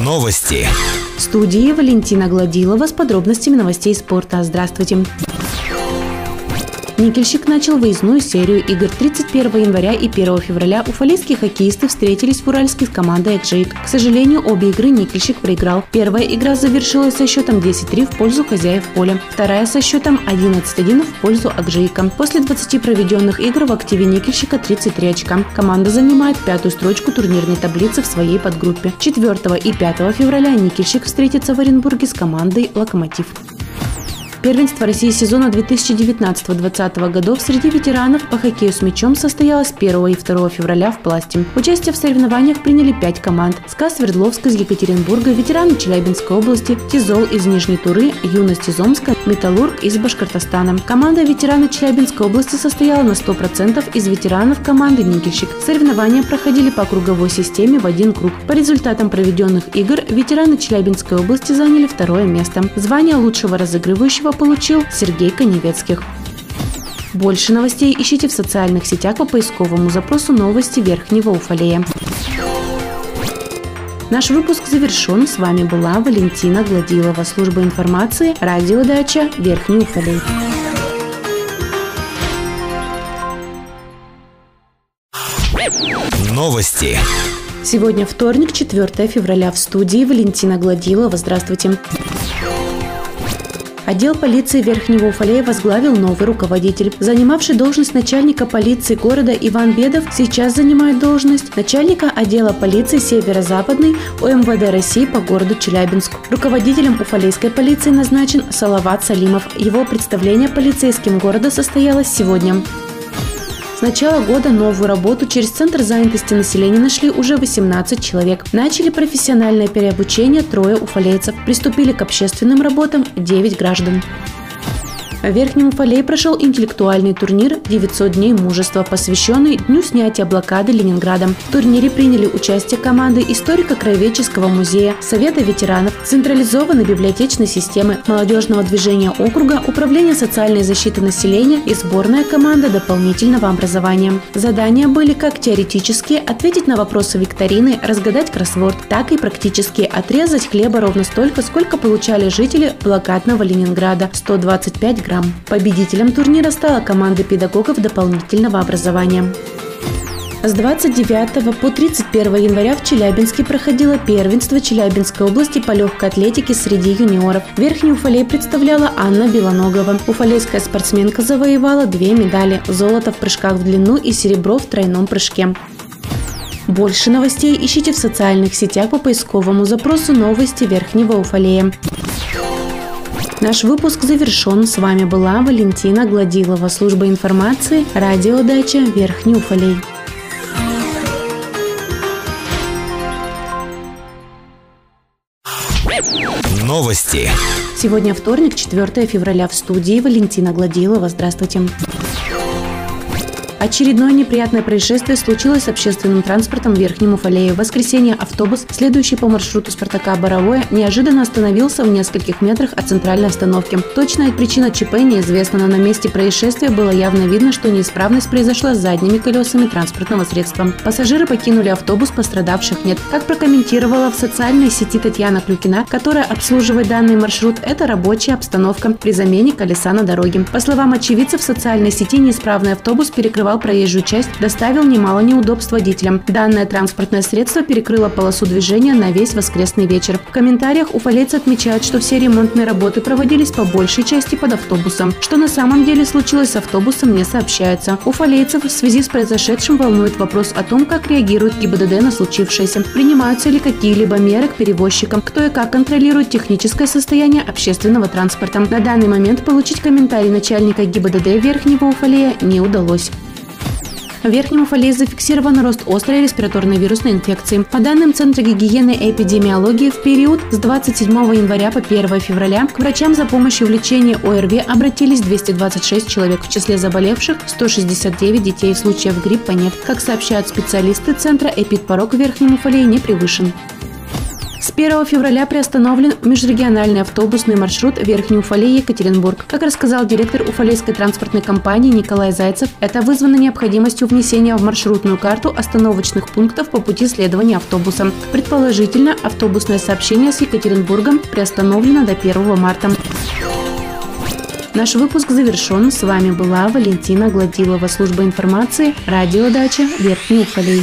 Новости. В студии Валентина Гладилова с подробностями новостей спорта. Здравствуйте. Никельщик начал выездную серию игр 31 января и 1 февраля. Уфалейские хоккеисты встретились в Уральске с командой «Экжейк». К сожалению, обе игры Никельщик проиграл. Первая игра завершилась со счетом 10-3 в пользу хозяев поля. Вторая со счетом 11-1 в пользу Акжейка. После 20 проведенных игр в активе Никельщика 33 очка. Команда занимает пятую строчку турнирной таблицы в своей подгруппе. 4 и 5 февраля Никельщик встретится в Оренбурге с командой «Локомотив». Первенство России сезона 2019-2020 годов среди ветеранов по хоккею с мячом состоялось 1 и 2 февраля в Пласте. Участие в соревнованиях приняли 5 команд. СКА Свердловск из Екатеринбурга, ветераны Челябинской области, Тизол из Нижней Туры, Юность из Омска, Металлург из Башкортостана. Команда ветераны Челябинской области состояла на 100% из ветеранов команды «Никельщик». Соревнования проходили по круговой системе в один круг. По результатам проведенных игр ветераны Челябинской области заняли второе место. Звание лучшего разыгрывающего получил Сергей Коневецких. Больше новостей ищите в социальных сетях по поисковому запросу «Новости Верхнего Уфалея». Наш выпуск завершен. С вами была Валентина Гладилова, служба информации, радиодача Верхний Уфалей. Новости. Сегодня вторник, 4 февраля. В студии Валентина Гладилова. Здравствуйте. Отдел полиции Верхнего Уфалея возглавил новый руководитель. Занимавший должность начальника полиции города Иван Бедов сейчас занимает должность начальника отдела полиции Северо-Западной ОМВД России по городу Челябинск. Руководителем уфалейской полиции назначен Салават Салимов. Его представление полицейским города состоялось сегодня. Начала года новую работу через Центр занятости населения нашли уже 18 человек. Начали профессиональное переобучение трое уфалейцев. Приступили к общественным работам 9 граждан. В Верхнем Уфалее прошел интеллектуальный турнир «900 дней мужества», посвященный Дню снятия блокады Ленинградом. В турнире приняли участие команды историко-краеведческого музея, Совета ветеранов, централизованной библиотечной системы, молодежного движения округа, Управления социальной защиты населения и сборная команда дополнительного образования. Задания были как теоретические – ответить на вопросы викторины, разгадать кроссворд, так и практические – отрезать хлеба ровно столько, сколько получали жители блокадного Ленинграда – 125 грамм программ. Победителем турнира стала команда педагогов дополнительного образования. С 29 по 31 января в Челябинске проходило первенство Челябинской области по легкой атлетике среди юниоров. Верхний Уфалей представляла Анна Белоногова. Уфалейская спортсменка завоевала две медали – золото в прыжках в длину и серебро в тройном прыжке. Больше новостей ищите в социальных сетях по поисковому запросу «Новости Верхнего Уфалея». Наш выпуск завершен. С вами была Валентина Гладилова, служба информации, радиодача Верхний Уфалей. Новости. Сегодня вторник, 4 февраля в студии Валентина Гладилова. Здравствуйте. Очередное неприятное происшествие случилось с общественным транспортом в Верхнем Уфалее. В воскресенье автобус, следующий по маршруту Спартака Боровое, неожиданно остановился в нескольких метрах от центральной остановки. Точная причина ЧП неизвестна, но на месте происшествия было явно видно, что неисправность произошла с задними колесами транспортного средства. Пассажиры покинули автобус, пострадавших нет. Как прокомментировала в социальной сети Татьяна Клюкина, которая обслуживает данный маршрут, это рабочая обстановка при замене колеса на дороге. По словам очевидцев, в социальной сети неисправный автобус перекрывал перекрывал проезжую часть, доставил немало неудобств водителям. Данное транспортное средство перекрыло полосу движения на весь воскресный вечер. В комментариях уфалейцы отмечают, что все ремонтные работы проводились по большей части под автобусом. Что на самом деле случилось с автобусом, не сообщается. Уфалейцев в связи с произошедшим волнует вопрос о том, как реагирует ГИБДД на случившееся. Принимаются ли какие-либо меры к перевозчикам, кто и как контролирует техническое состояние общественного транспорта. На данный момент получить комментарий начальника ГИБДД Верхнего Уфалея не удалось. В Верхнем Уфалее зафиксирован рост острой респираторной вирусной инфекции. По данным Центра гигиены и эпидемиологии, в период с 27 января по 1 февраля к врачам за помощью в лечении ОРВИ обратились 226 человек, в числе заболевших 169 детей. Случаев гриппа нет. Как сообщают специалисты Центра, эпидпорог в Верхнем Уфалее не превышен. С 1 февраля приостановлен межрегиональный автобусный маршрут Верхний Уфалей Екатеринбург. Как рассказал директор Уфалейской транспортной компании Николай Зайцев, это вызвано необходимостью внесения в маршрутную карту остановочных пунктов по пути следования автобуса. Предположительно, автобусное сообщение с Екатеринбургом приостановлено до 1 марта. Наш выпуск завершен. С вами была Валентина Гладилова, служба информации, радиодача Верхний Уфалей.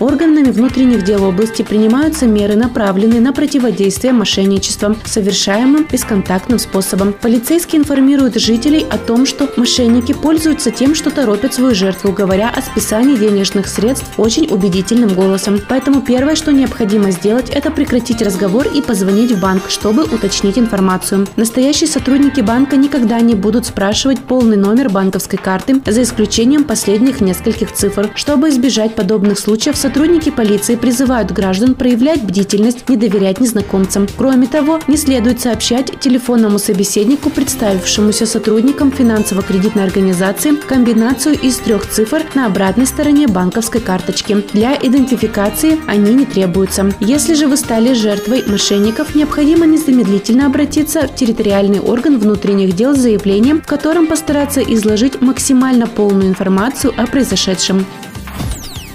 Органами внутренних дел области принимаются меры, направленные на противодействие мошенничествам, совершаемым бесконтактным способом. Полицейские информируют жителей о том, что мошенники пользуются тем, что торопят свою жертву, говоря о списании денежных средств очень убедительным голосом. Поэтому первое, что необходимо сделать, это прекратить разговор и позвонить в банк, чтобы уточнить информацию. Настоящие сотрудники банка никогда не будут спрашивать полный номер банковской карты, за исключением последних нескольких цифр. Чтобы избежать подобных случаев, Сотрудники полиции призывают граждан проявлять бдительность, не доверять незнакомцам. Кроме того, не следует сообщать телефонному собеседнику, представившемуся сотрудникам финансово-кредитной организации, комбинацию из трех цифр на обратной стороне банковской карточки. Для идентификации они не требуются. Если же вы стали жертвой мошенников, необходимо незамедлительно обратиться в территориальный орган внутренних дел с заявлением, в котором постараться изложить максимально полную информацию о произошедшем.